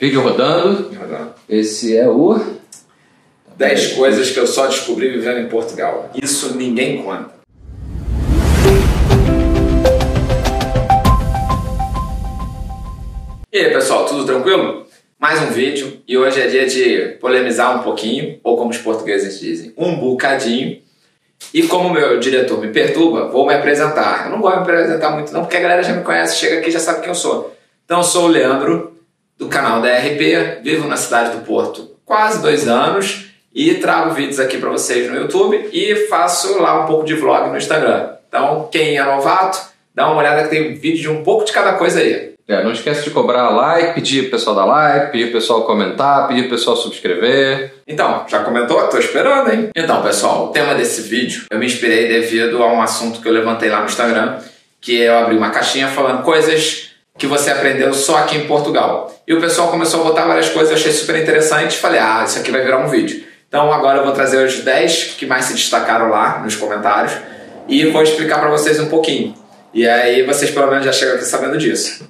Vídeo rodando. Rodando. Esse é o. 10 coisas que eu só descobri vivendo em Portugal. Isso ninguém conta. E aí pessoal, tudo tranquilo? Mais um vídeo e hoje é dia de polemizar um pouquinho, ou como os portugueses dizem, um bocadinho. E como meu diretor me perturba, vou me apresentar. Eu não gosto de me apresentar muito não, porque a galera já me conhece, chega aqui e já sabe quem eu sou. Então eu sou o Leandro, do canal da RP, vivo na cidade do Porto quase dois anos e trago vídeos aqui para vocês no YouTube e faço lá um pouco de vlog no Instagram. Então quem é novato, dá uma olhada que tem vídeo de um pouco de cada coisa aí. É, não esquece de cobrar like, pedir pro pessoal dar like, pedir pro pessoal comentar, pedir pro pessoal subscrever. Então, já comentou? Tô esperando, hein? Então, pessoal, o tema desse vídeo eu me inspirei devido a um assunto que eu levantei lá no Instagram, que é eu abri uma caixinha falando coisas que você aprendeu só aqui em Portugal. E o pessoal começou a botar várias coisas, eu achei super interessante, falei, ah, isso aqui vai virar um vídeo. Então agora eu vou trazer os 10 que mais se destacaram lá nos comentários e vou explicar para vocês um pouquinho. E aí vocês pelo menos já chegam aqui sabendo disso.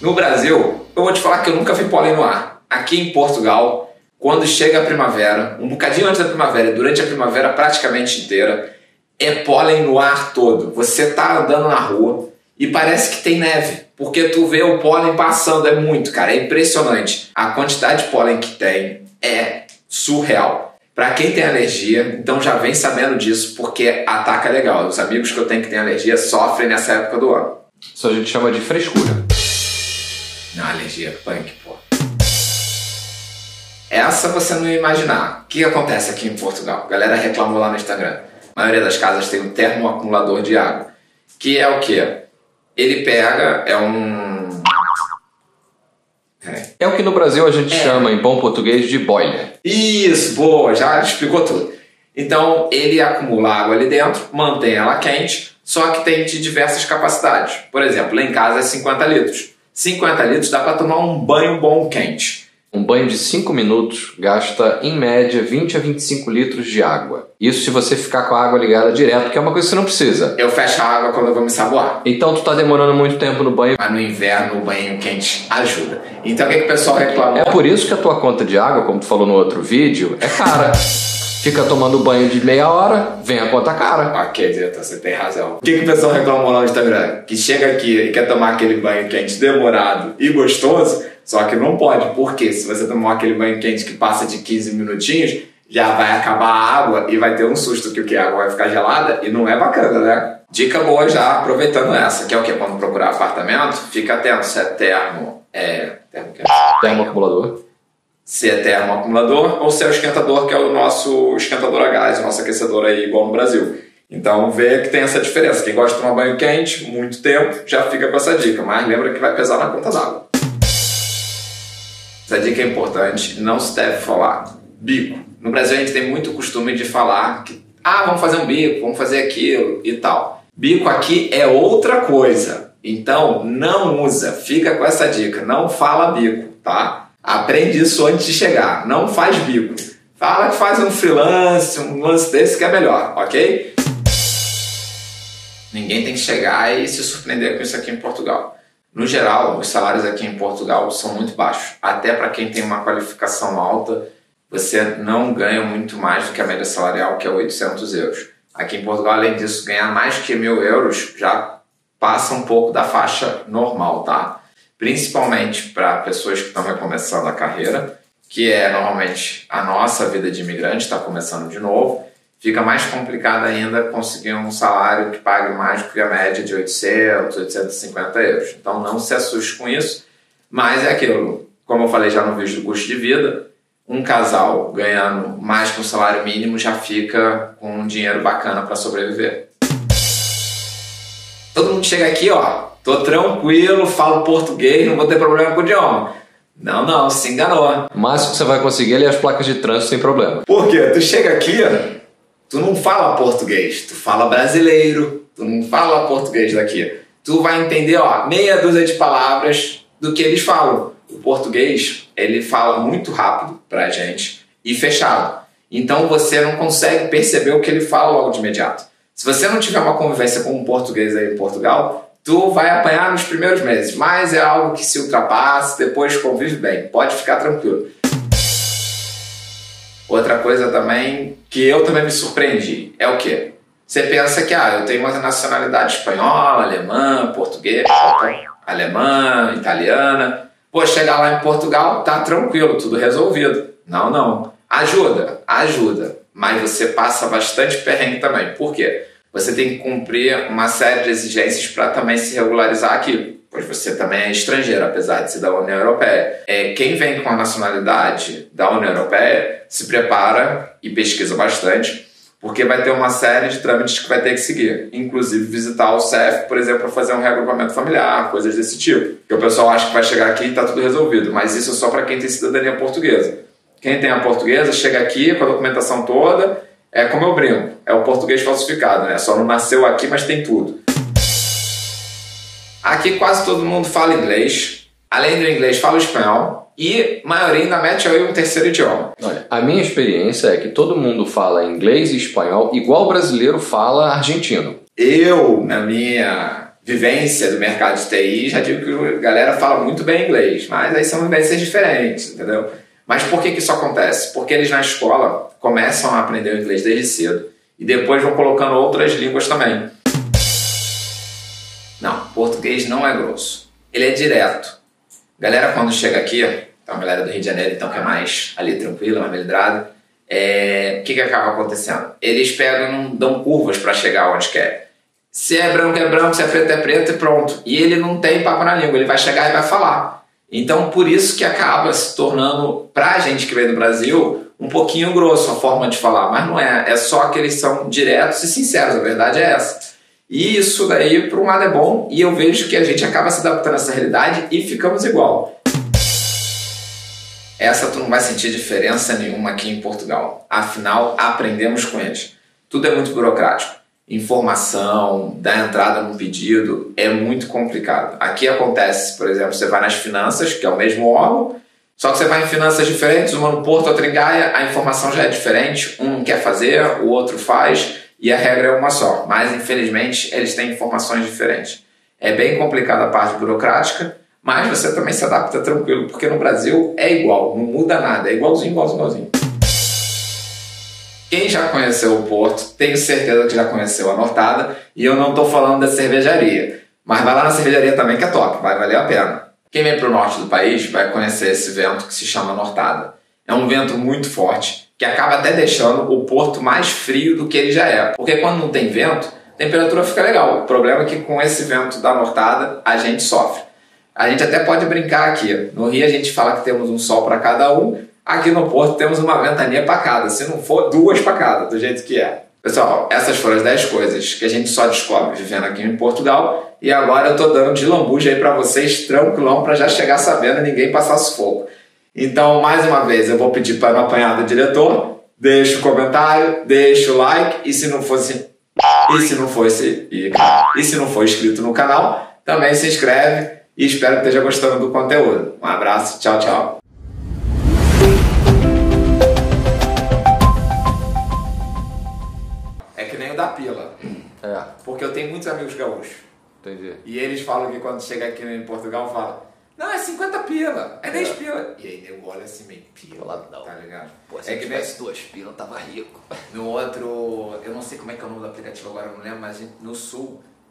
No Brasil, eu vou te falar que eu nunca vi pólen no ar. Aqui em Portugal, quando chega a primavera, um bocadinho antes da primavera durante a primavera praticamente inteira, é pólen no ar todo. Você tá andando na rua e parece que tem neve, porque tu vê o pólen passando, é muito, cara, é impressionante. A quantidade de pólen que tem é surreal. Para quem tem alergia, então já vem sabendo disso, porque ataca legal. Os amigos que eu tenho que têm alergia sofrem nessa época do ano. Isso a gente chama de frescura. Não, alergia punk, pô. Essa você não ia imaginar. O que acontece aqui em Portugal? A galera reclamou lá no Instagram. A maioria das casas tem um termoacumulador de água. Que é o quê? Ele pega, é um. Peraí. É o que no Brasil a gente É. chama, em bom português, de boiler. Isso, boa, já explicou tudo. Então, ele acumula água ali dentro, mantém ela quente, só que tem de diversas capacidades. Por exemplo, lá em casa é 50 litros. 50 litros dá para tomar um banho bom quente. Um banho de 5 minutos gasta, em média, 20 a 25 litros de água. Isso se você ficar com a água ligada direto, que é uma coisa que você não precisa. Eu fecho a água quando eu vou me saboar. Então tu tá demorando muito tempo no banho. Mas no inverno o banho quente ajuda. Então o que, que o pessoal reclamou? É por isso que a tua conta de água, como tu falou no outro vídeo, é cara. Fica tomando banho de meia hora, vem a conta cara. Ok, Zeta, você tem razão. O que, que o pessoal reclamou lá no Instagram? Que chega aqui e quer tomar aquele banho quente demorado e gostoso, só que não pode. Porque se você tomar aquele banho quente que passa de 15 minutinhos, já vai acabar a água e vai ter um susto que o que a água vai ficar gelada e não é bacana, né? Dica boa já, aproveitando essa, que é o que? Quando procurar apartamento, fica atento se é termo. É. Termo que é? Termoacumulador. se é termoacumulador ou se é o esquentador, que é o nosso esquentador a gás, o nosso aquecedor aí, igual no Brasil. Então vê que tem essa diferença. Quem gosta de tomar banho quente, muito tempo, já fica com essa dica, mas lembra que vai pesar na conta d'água. Essa dica é importante, não se deve falar. Bico. No Brasil a gente tem muito costume de falar que, ah, vamos fazer um bico, vamos fazer aquilo e tal. Bico aqui é outra coisa. Então não usa, fica com essa dica, não fala bico, tá? Aprende isso antes de chegar, não faz bico. Fala que faz um freelance, um lance desse que é melhor, ok? Ninguém tem que chegar e se surpreender com isso aqui em Portugal. No geral, os salários aqui em Portugal são muito baixos. Até para quem tem uma qualificação alta, você não ganha muito mais do que a média salarial, que é 800 euros. Aqui em Portugal, além disso, ganhar mais que mil euros já passa um pouco da faixa normal, tá? Principalmente para pessoas que estão recomeçando a carreira, que é normalmente a nossa vida de imigrante, está começando de novo. Fica mais complicado ainda conseguir um salário que pague mais do que a média de 800, 850 euros. Então não se assuste com isso, mas é aquilo, como eu falei já no vídeo do custo de vida, um casal ganhando mais que um salário mínimo já fica com um dinheiro bacana para sobreviver. Todo mundo chega aqui, ó, tô tranquilo, falo português, não vou ter problema com o idioma. Não, não, se enganou. Que você vai conseguir é as placas de trânsito sem problema. Por quê? Tu chega aqui, tu não fala português, tu fala brasileiro, tu não fala português daqui. Tu vai entender, ó, meia dúzia de palavras do que eles falam. O português, ele fala muito rápido pra gente e fechado. Então você não consegue perceber o que ele fala logo de imediato. Se você não tiver uma convivência com um português aí em Portugal, Tu vai apanhar nos primeiros meses, mas é algo que se ultrapassa, depois convive bem. Pode ficar tranquilo. Outra coisa também que eu também me surpreendi é o quê? Você pensa que ah, eu tenho uma nacionalidade espanhola, alemã, português, alemã, italiana. Pô, chegar lá em Portugal, tá tranquilo, tudo resolvido. Não, não. Ajuda, ajuda. Mas você passa bastante perrengue também. Por quê? Você tem que cumprir uma série de exigências para também se regularizar aqui. Pois você também é estrangeiro, apesar de ser da União Europeia. É, quem vem com a nacionalidade da União Europeia se prepara e pesquisa bastante porque vai ter uma série de trâmites que vai ter que seguir, inclusive visitar o CEF, por exemplo, para fazer um reagrupamento familiar, coisas desse tipo. Que o pessoal acha que vai chegar aqui e está tudo resolvido, mas isso é só para quem tem cidadania portuguesa. Quem tem a portuguesa chega aqui com a documentação toda, é como eu brinco, é o português falsificado, né? Só não nasceu aqui, mas tem tudo. Aqui quase todo mundo fala inglês, além do inglês fala espanhol, e a maioria ainda mete aí um terceiro idioma. Olha, a minha experiência é que todo mundo fala inglês e espanhol igual o brasileiro fala argentino. Eu, na minha vivência do mercado de TI, já digo que a galera fala muito bem inglês, mas aí são vivências diferentes, entendeu? Mas por que, que isso acontece? Porque eles na escola começam a aprender o inglês desde cedo e depois vão colocando outras línguas também. Português não é grosso. Ele é direto. Galera, quando chega aqui, então a galera do Rio de Janeiro, então, que é mais ali tranquila, mais medrada, é, o que, que acaba acontecendo? Eles pegam não dão curvas para chegar onde quer. Se é branco, é branco, se é preto, é preto e pronto. E ele não tem papo na língua, ele vai chegar e vai falar. Então, por isso que acaba se tornando, pra gente que vem do Brasil, um pouquinho grosso a forma de falar. Mas não é, é só que eles são diretos e sinceros, a verdade é essa. E isso daí, por um lado, é bom, e eu vejo que a gente acaba se adaptando a essa realidade e ficamos igual essa tu não vai sentir diferença nenhuma aqui em Portugal. Afinal, aprendemos com eles. Tudo é muito burocrático. Informação, dar entrada no pedido é muito complicado. Aqui acontece, por exemplo, você vai nas finanças, que é o mesmo órgão, só que você vai em finanças diferentes, uma no Porto, outra em Gaia, a informação já é diferente, um quer fazer, o outro faz, e a regra é uma só. Mas, infelizmente, eles têm informações diferentes. É bem complicada a parte burocrática, mas você também se adapta tranquilo, porque no Brasil é igual, não muda nada, é igualzinho, igualzinho, igualzinho. Quem já conheceu o Porto, tenho certeza que já conheceu a Nortada, e eu não estou falando da cervejaria, mas vai lá na cervejaria também que é top, vai valer a pena. Quem vem para o norte do país vai conhecer esse vento que se chama Nortada. É um vento muito forte, que acaba até deixando o porto mais frio do que ele já é. Porque quando não tem vento, a temperatura fica legal. O problema é que com esse vento da nortada, a gente sofre. A gente até pode brincar aqui. No Rio a gente fala que temos um sol para cada um. Aqui no Porto temos uma ventania para cada. Se não for, duas para cada, do jeito que é. Pessoal, essas foram as 10 coisas que a gente só descobre vivendo aqui em Portugal. E agora eu tô dando de lambuja aí para vocês, tranquilão, para já chegar sabendo e ninguém passar sufoco. Então, mais uma vez, eu vou pedir para não apanhar do diretor. Deixa o comentário, deixa o like. E se não fosse. E se não fosse. E, e se não for inscrito no canal, também se inscreve e espero que esteja gostando do conteúdo. Um abraço, tchau, tchau. É que nem o da pila. É. Porque eu tenho muitos amigos gaúchos. Entendi. E eles falam que quando chega aqui em Portugal, fala não, é 50 pila, é 10 é. pila. E aí eu olho assim meio pila, não. tá ligado? Pô, se é que tivesse duas pilas, tava rico. No outro, eu não sei como é que é o nome do aplicativo agora, não lembro, mas no sul